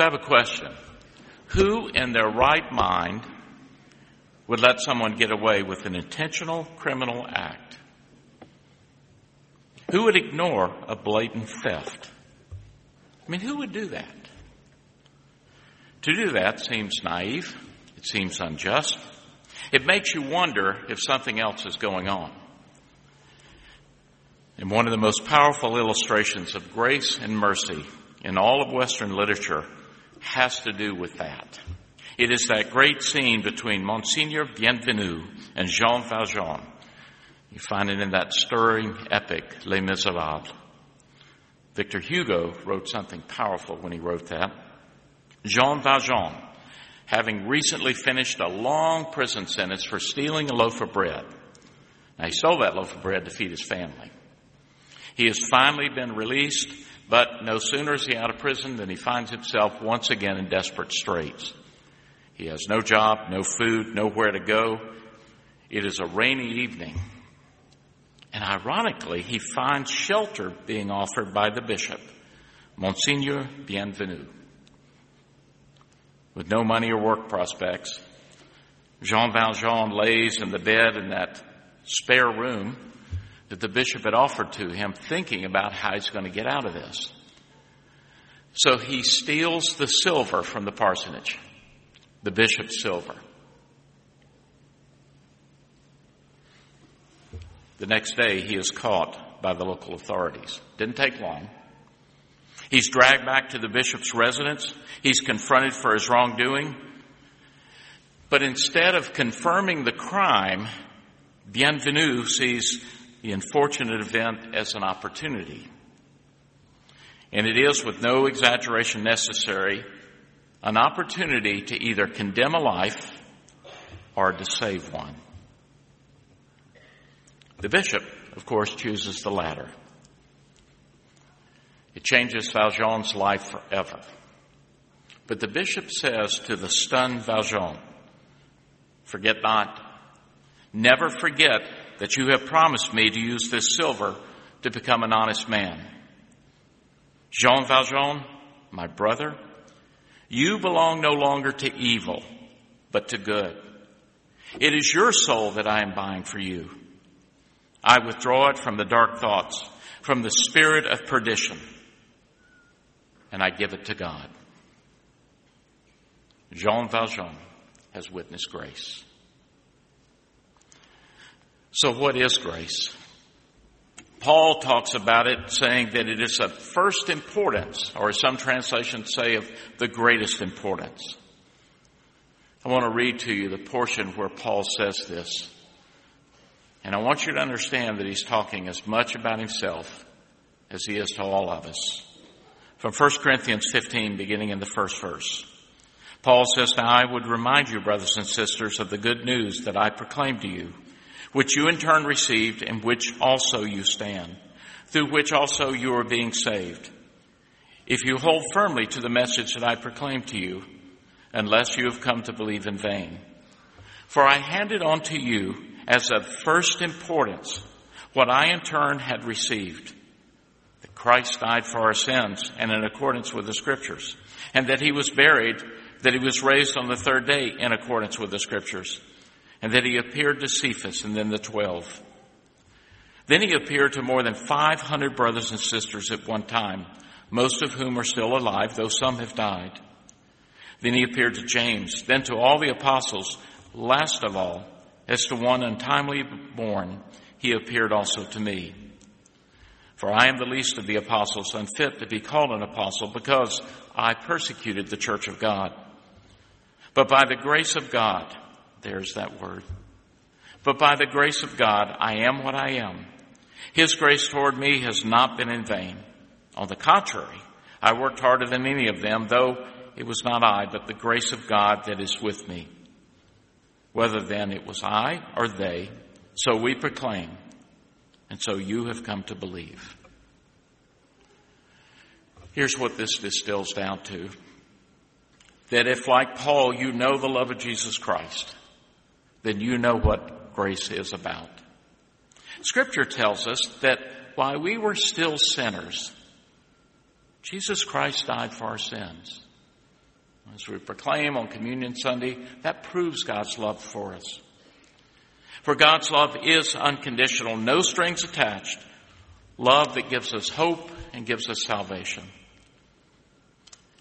So I have a question. Who in their right mind would let someone get away with an intentional criminal act? Who would ignore a blatant theft? I mean, who would do that? To do that seems naive. It seems unjust. It makes you wonder if something else is going on. And one of the most powerful illustrations of grace and mercy in all of Western literature has to do with that. It is that great scene between Monsignor Bienvenu and Jean Valjean. You find it in that stirring epic, Les Miserables. Victor Hugo wrote something powerful when he wrote that. Jean Valjean, having recently finished a long prison sentence for stealing a loaf of bread. Now, he stole that loaf of bread to feed his family. He has finally been released, but no sooner is he out of prison than he finds himself once again in desperate straits. He has no job, no food, nowhere to go. It is a rainy evening. And ironically, he finds shelter being offered by the bishop, Monsignor Bienvenu. With no money or work prospects, Jean Valjean lays in the bed in that spare room that the bishop had offered to him, thinking about how he's going to get out of this. So he steals the silver from the parsonage, the bishop's silver. The next day, he is caught by the local authorities. Didn't take long. He's dragged back to the bishop's residence. He's confronted for his wrongdoing. But instead of confirming the crime, Bienvenu sees the unfortunate event as an opportunity. And it is, with no exaggeration necessary, an opportunity to either condemn a life or to save one. The bishop, of course, chooses the latter. It changes Valjean's life forever. But the bishop says to the stunned Valjean, Forget not, never forget that you have promised me to use this silver to become an honest man. Jean Valjean, my brother, you belong no longer to evil, but to good. It is your soul that I am buying for you. I withdraw it from the dark thoughts, from the spirit of perdition, and I give it to God. Jean Valjean has witnessed grace. So, what is grace? Paul talks about it saying that it is of first importance, or some translations say of the greatest importance. I want to read to you the portion where Paul says this. And I want you to understand that he's talking as much about himself as he is to all of us. From 1 Corinthians 15, beginning in the first verse. Paul says, Now I would remind you, brothers and sisters, of the good news that I proclaimed to you which you in turn received, in which also you stand, through which also you are being saved. If you hold firmly to the message that I proclaimed to you, unless you have come to believe in vain. For I handed on to you as of first importance what I in turn had received. That Christ died for our sins and in accordance with the scriptures, and that he was buried, that he was raised on the third day in accordance with the scriptures and that he appeared to Cephas and then the twelve. Then he appeared to more than 500 brothers and sisters at one time, most of whom are still alive, though some have died. Then he appeared to James, then to all the apostles. Last of all, as to one untimely born, he appeared also to me. For I am the least of the apostles, unfit to be called an apostle, because I persecuted the church of God. But by the grace of God, there's that word. But by the grace of God, I am what I am. His grace toward me has not been in vain. On the contrary, I worked harder than any of them, though it was not I, but the grace of God that is with me. Whether then it was I or they, so we proclaim, and so you have come to believe. Here's what this distills down to. That if, like Paul, you know the love of Jesus Christ, then you know what grace is about. Scripture tells us that while we were still sinners, Jesus Christ died for our sins. As we proclaim on Communion Sunday, that proves God's love for us. For God's love is unconditional, no strings attached. Love that gives us hope and gives us salvation.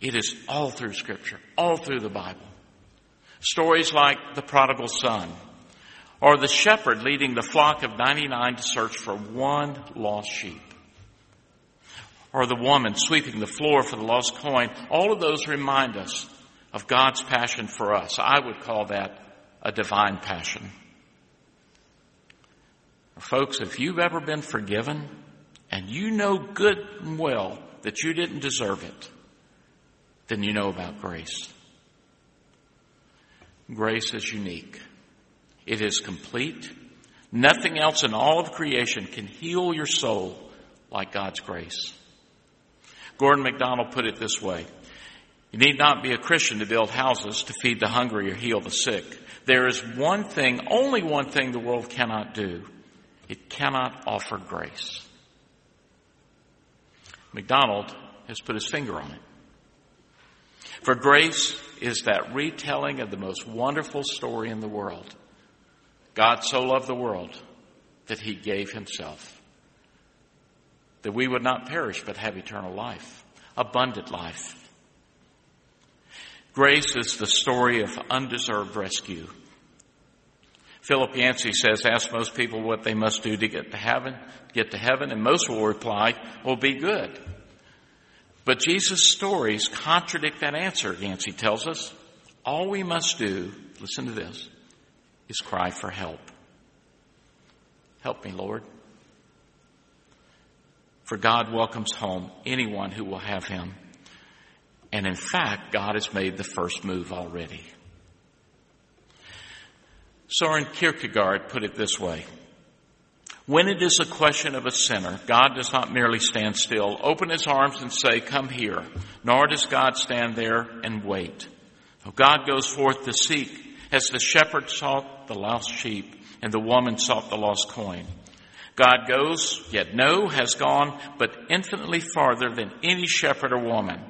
It is all through Scripture, all through the Bible. Stories like the prodigal son, or the shepherd leading the flock of 99 to search for one lost sheep, or the woman sweeping the floor for the lost coin, all of those remind us of God's passion for us. I would call that a divine passion. Folks, if you've ever been forgiven and you know good and well that you didn't deserve it, then you know about grace. Grace is unique. It is complete. Nothing else in all of creation can heal your soul like God's grace. Gordon MacDonald put it this way. You need not be a Christian to build houses, to feed the hungry, or heal the sick. There is one thing, only one thing the world cannot do. It cannot offer grace. MacDonald has put his finger on it. For grace is that retelling of the most wonderful story in the world. God so loved the world that he gave himself. That we would not perish but have eternal life, abundant life. Grace is the story of undeserved rescue. Philip Yancey says, ask most people what they must do to get to heaven, get to heaven, and most will reply, will be good. But Jesus' stories contradict that answer, Yancey tells us. All we must do, listen to this, is cry for help. Help me, Lord. For God welcomes home anyone who will have him. And in fact, God has made the first move already. Soren Kierkegaard put it this way. When it is a question of a sinner, God does not merely stand still, open his arms and say, come here, nor does God stand there and wait. God goes forth to seek as the shepherd sought the lost sheep and the woman sought the lost coin. God goes, yet no has gone, but infinitely farther than any shepherd or woman.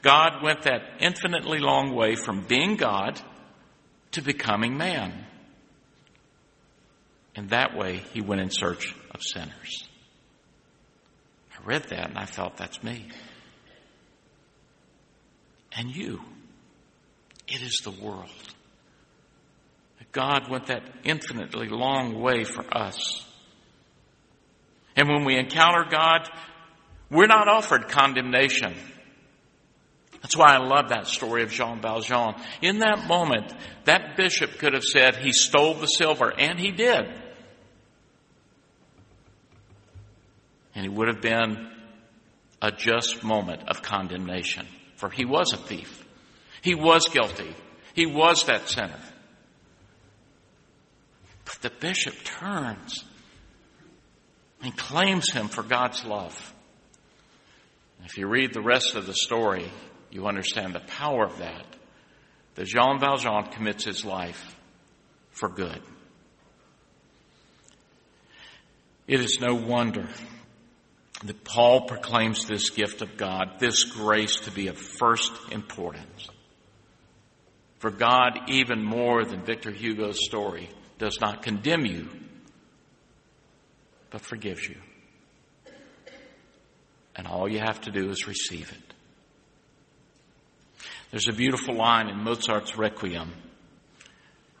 God went that infinitely long way from being God to becoming man. And that way he went in search of sinners. I read that and I thought, that's me. And you. It is the world. God went that infinitely long way for us. And when we encounter God, we're not offered condemnation. That's why I love that story of Jean Valjean. In that moment, that bishop could have said he stole the silver, and he did. And it would have been a just moment of condemnation, for he was a thief. He was guilty. He was that sinner. But the bishop turns and claims him for God's love. If you read the rest of the story, you understand the power of that. That Jean Valjean commits his life for good. It is no wonder that Paul proclaims this gift of God, this grace to be of first importance. For God, even more than Victor Hugo's story, does not condemn you, but forgives you. And all you have to do is receive it. There's a beautiful line in Mozart's Requiem.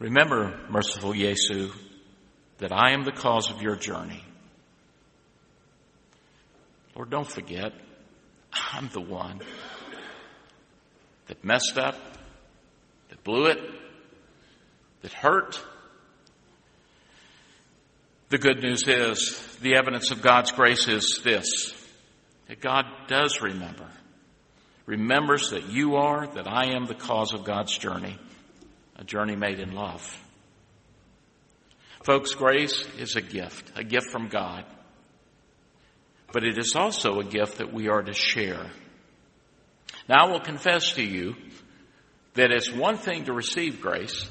Remember, merciful Jesu, that I am the cause of your journey. Lord, don't forget, I'm the one that messed up, that blew it, that hurt. The good news is the evidence of God's grace is this that God does remember. Remembers that you are, that I am the cause of God's journey, a journey made in love. Folks, grace is a gift, a gift from God. But it is also a gift that we are to share. Now I will confess to you that it's one thing to receive grace,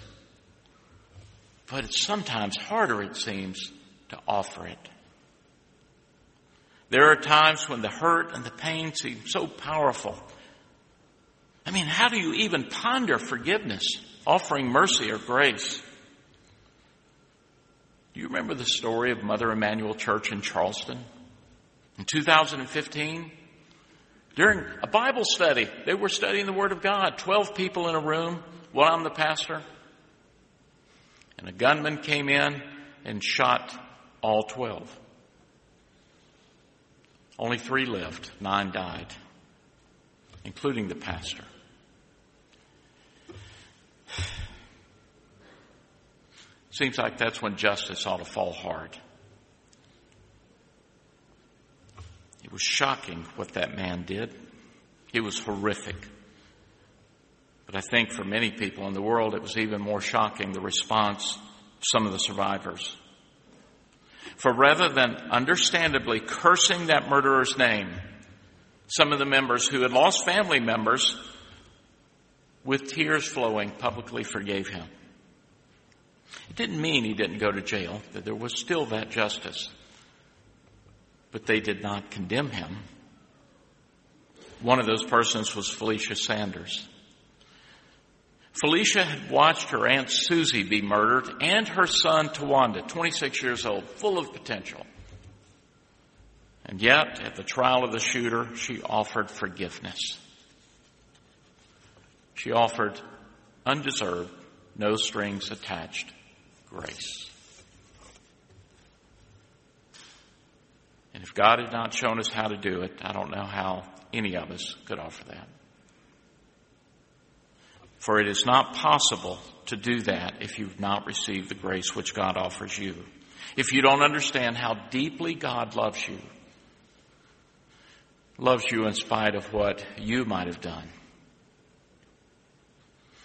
but it's sometimes harder, it seems, to offer it. There are times when the hurt and the pain seem so powerful I mean, how do you even ponder forgiveness, offering mercy or grace? Do you remember the story of Mother Emanuel Church in Charleston? In 2015, during a Bible study, they were studying the Word of God. Twelve people in a room, one I'm the pastor. And a gunman came in and shot all twelve. Only three lived, nine died, including the pastor. Seems like that's when justice ought to fall hard. It was shocking what that man did. It was horrific. But I think for many people in the world, it was even more shocking the response of some of the survivors. For rather than understandably cursing that murderer's name, some of the members who had lost family members, with tears flowing, publicly forgave him. It didn't mean he didn't go to jail, that there was still that justice but they did not condemn him. One of those persons was Felicia Sanders. Felicia had watched her Aunt Susie be murdered and her son Tywanza, 26 years old, full of potential. And yet, at the trial of the shooter, she offered forgiveness. She offered undeserved, no strings attached grace. And if God had not shown us how to do it, I don't know how any of us could offer that. For it is not possible to do that if you've not received the grace which God offers you. If you don't understand how deeply God loves you, loves you in spite of what you might have done.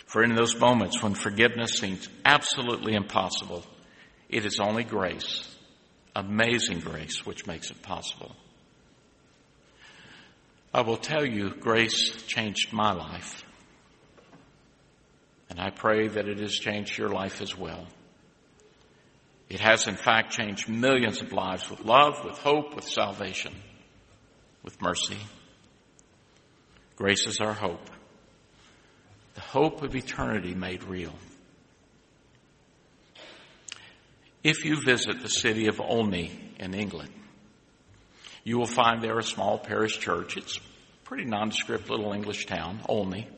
For in those moments when forgiveness seems absolutely impossible, it is only grace amazing grace which makes it possible. I will tell you, grace changed my life. And I pray that it has changed your life as well. It has, in fact, changed millions of lives with love, with hope, with salvation, with mercy. Grace is our hope. The hope of eternity made real. If you visit the city of Olney in England, you will find there a small parish church. It's a pretty nondescript little English town, Olney.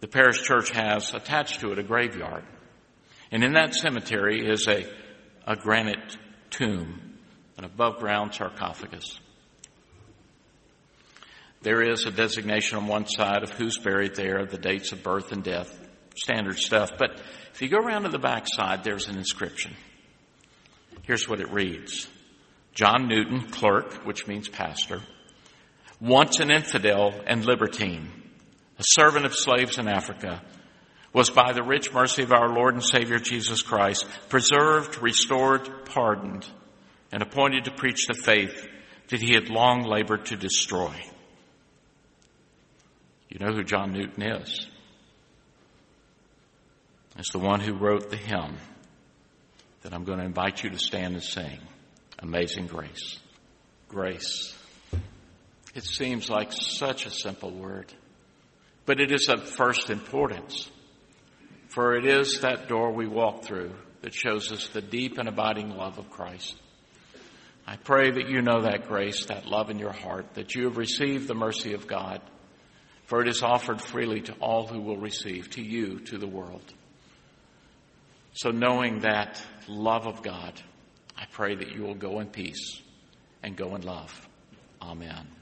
The parish church has attached to it a graveyard. And in that cemetery is a, a granite tomb, an above ground sarcophagus. There is a designation on one side of who's buried there, the dates of birth and death, standard stuff. But if you go around to the back side, there's an inscription. Here's what it reads. John Newton, clerk, which means pastor, once an infidel and libertine, a servant of slaves in Africa, was by the rich mercy of our Lord and Savior Jesus Christ preserved, restored, pardoned, and appointed to preach the faith that he had long labored to destroy. You know who John Newton is It's the one who wrote the hymn that I'm going to invite you to stand and sing Amazing Grace. Grace. It seems like such a simple word, but it is of first importance. For it is that door we walk through that shows us the deep and abiding love of Christ. I pray that you know that grace, that love in your heart, that you have received the mercy of God, for it is offered freely to all who will receive, to you, to the world. So, knowing that love of God, I pray that you will go in peace and go in love. Amen.